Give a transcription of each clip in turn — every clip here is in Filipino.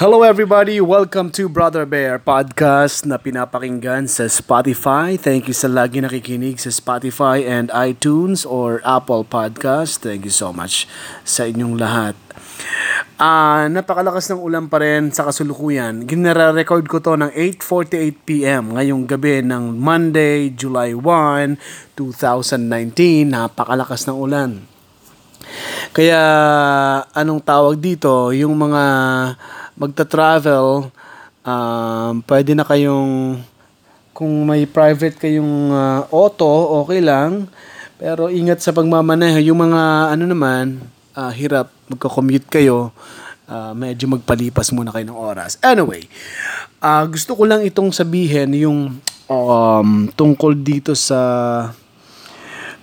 Hello everybody, welcome to Brother Bear podcast na pinapakinggan sa Spotify. Thank you sa lagi nakikinig sa Spotify and iTunes or Apple Podcast. Thank you so much sa inyong lahat. Ah, napakalakas ng ulan pa rin sa kasulukuyan. Ginara-record ko to ng 8:48 PM ngayong gabi ng Monday, July 1, 2019. Napakalakas ng ulan. Kaya anong tawag dito, yung mga magta-travel, um, pwede na kayong kung may private kayong uh, auto, okay lang. Pero ingat sa pagmamaneho. Yung mga ano naman, uh, hirap, magko-commute kayo, uh, medyo magpalipas muna kayo ng oras. Anyway, uh, gusto ko lang itong sabihin yung um, tungkol dito sa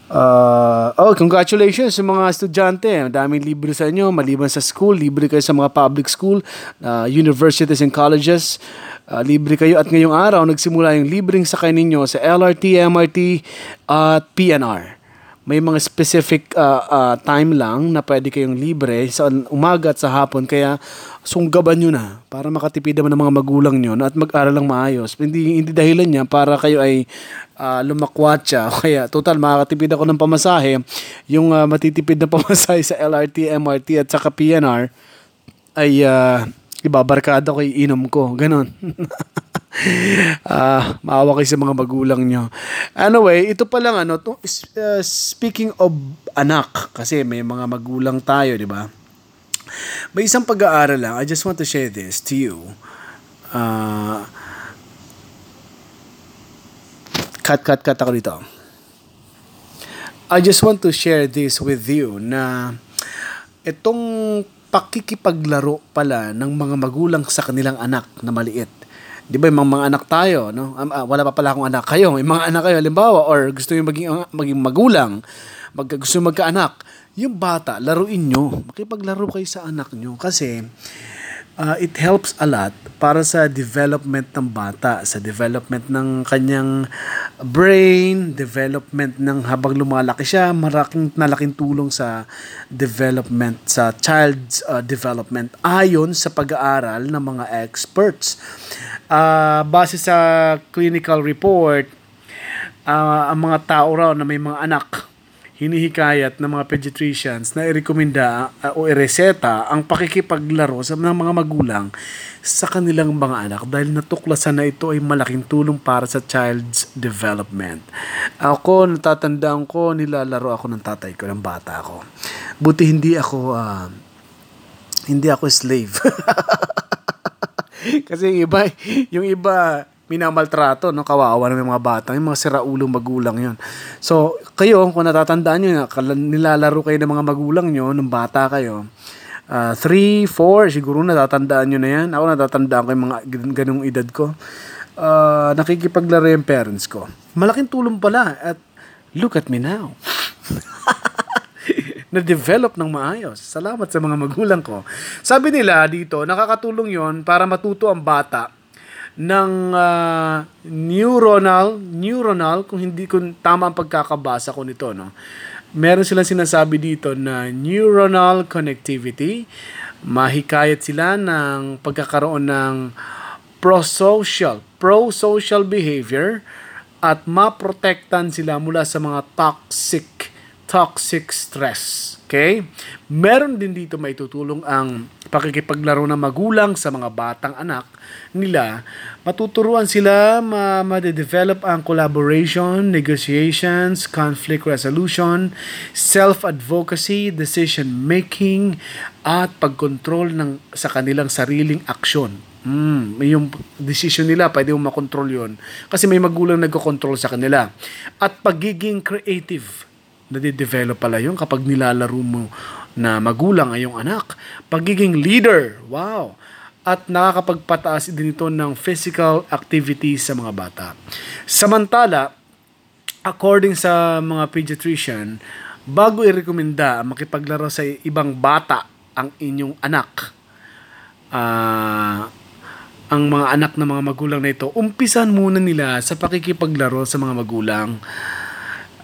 Uh, oh, congratulations sa mga estudyante. Daming libre sa inyo, maliban sa school, libre kayo sa mga public school, uh, universities and colleges. Uh, libre kayo at ngayong araw nagsimula yung libreng sakay ninyo sa LRT, MRT at PNR may mga specific uh, uh, time lang na pwede kayong libre sa umaga at sa hapon kaya sunggaban nyo na para makatipid naman ng mga magulang nyo at mag-aral lang maayos. Hindi, hindi dahilan niya para kayo ay uh, lumakwatsa kaya total makakatipid ako ng pamasahe. Yung uh, matitipid na pamasahe sa LRT, MRT at saka PNR ay uh, ibabarkada ko iinom ko. Ganon. uh, maawa kayo sa mga magulang nyo. Anyway, ito pa lang ano, to, uh, speaking of anak, kasi may mga magulang tayo, di ba? May isang pag-aaral lang. I just want to share this to you. Uh, cut, cut, cut ako dito. I just want to share this with you na itong pakikipaglaro pala ng mga magulang sa kanilang anak na maliit 'di ba, mga, mga anak tayo, no? Um, uh, wala pa pala akong anak kayo. May mga anak kayo halimbawa or gusto niyo maging maging magulang, mag gusto magkaanak, yung bata, laruin nyo. Makipaglaro kayo sa anak nyo kasi uh, it helps a lot para sa development ng bata, sa development ng kanyang brain, development ng habang lumalaki siya, maraking nalaking tulong sa development sa child's uh, development ayon sa pag-aaral ng mga experts. Uh, base sa clinical report, uh, ang mga tao raw na may mga anak hinihikayat ng mga pediatricians na irekomenda uh, o ireseta ang pakikipaglaro sa ng mga magulang sa kanilang mga anak dahil natuklasan na ito ay malaking tulong para sa child's development. Ako, natatandaan ko, nilalaro ako ng tatay ko, ng bata ko. Buti hindi ako, uh, hindi ako slave. Kasi yung iba, yung iba, minamaltrato, no? Kawawa na mga bata. Yung mga siraulong magulang yon So, kayo, kung natatandaan nyo, nilalaro kayo ng mga magulang nyo, nung bata kayo, uh, 3, 4, siguro natatandaan nyo na yan. Ako natatandaan ko yung mga ganung edad ko. Uh, nakikipaglaro yung parents ko. Malaking tulong pala. At look at me now. na-develop ng maayos. Salamat sa mga magulang ko. Sabi nila dito, nakakatulong yon para matuto ang bata ng uh, neuronal, neuronal, kung hindi ko tama ang pagkakabasa ko nito, no? Meron silang sinasabi dito na neuronal connectivity, mahikayat sila ng pagkakaroon ng pro-social, pro-social behavior at maprotektan sila mula sa mga toxic toxic stress. Okay? Meron din dito may tutulong ang pakikipaglaro ng magulang sa mga batang anak nila. Matuturuan sila ma ma-develop ang collaboration, negotiations, conflict resolution, self-advocacy, decision making, at pagkontrol ng sa kanilang sariling aksyon. Mm, yung decision nila, pwede mo makontrol yon Kasi may magulang nagko-control sa kanila. At pagiging creative nade-develop pala yun kapag nilalaro mo na magulang ay yung anak. Pagiging leader, wow! At nakakapagpataas din ito ng physical activity sa mga bata. Samantala, according sa mga pediatrician, bago i-rekomenda makipaglaro sa ibang bata ang inyong anak, uh, ang mga anak ng mga magulang na ito, umpisan muna nila sa pakikipaglaro sa mga magulang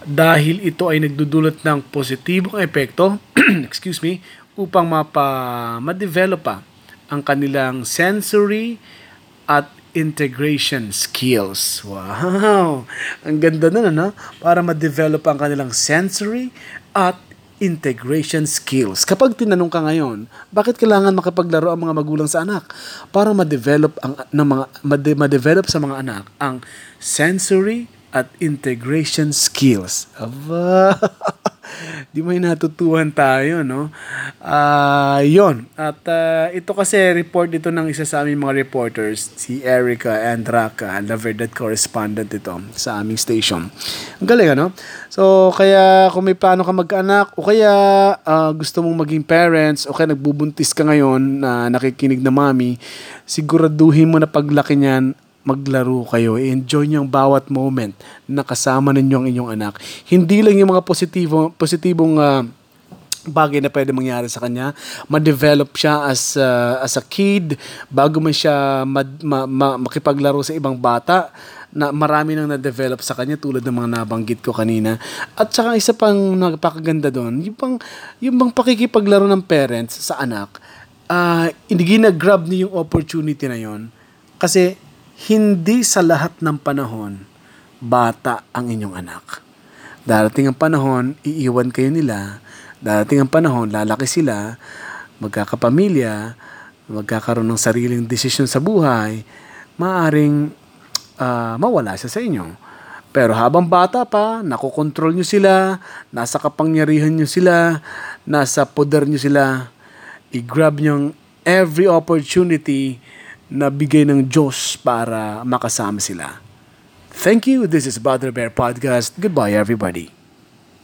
dahil ito ay nagdudulot ng positibong epekto excuse me upang mapa ma-develop pa ang kanilang sensory at integration skills. Wow! Ang ganda nun, ano? Para ma-develop ang kanilang sensory at integration skills. Kapag tinanong ka ngayon, bakit kailangan makipaglaro ang mga magulang sa anak? Para ma-develop ang ng mga ma-develop sa mga anak ang sensory at integration skills. Aba. Di may natutuhan tayo, no? Ah, uh, 'yon. At uh, ito kasi report dito ng isa sa aming mga reporters, si Erica Andraka, La Verdad correspondent ito sa aming station. Ang galing, ano? So, kaya kung may plano ka mag-anak o kaya uh, gusto mong maging parents o kaya nagbubuntis ka ngayon na nakikinig na mami, siguraduhin mo na paglaki niyan maglaro kayo. enjoy niyo ang bawat moment na kasama ninyo ang inyong anak. Hindi lang yung mga positibo, positibong uh, bagay na pwede mangyari sa kanya. Ma-develop siya as, uh, as a kid bago man siya mad, ma, ma, makipaglaro sa ibang bata na marami nang na-develop sa kanya tulad ng mga nabanggit ko kanina. At saka isa pang nagpakaganda doon, yung bang, yung bang pakikipaglaro ng parents sa anak, uh, hindi na-grab niyo yung opportunity na yon kasi hindi sa lahat ng panahon, bata ang inyong anak. Darating ang panahon, iiwan kayo nila. Darating ang panahon, lalaki sila, magkakapamilya, magkakaroon ng sariling desisyon sa buhay, maaring uh, mawala siya sa inyo. Pero habang bata pa, nakokontrol nyo sila, nasa kapangyarihan nyo sila, nasa poder nyo sila, i-grab nyo every opportunity na bigay ng Diyos para makasama sila. Thank you. This is Brother Bear Podcast. Goodbye, everybody.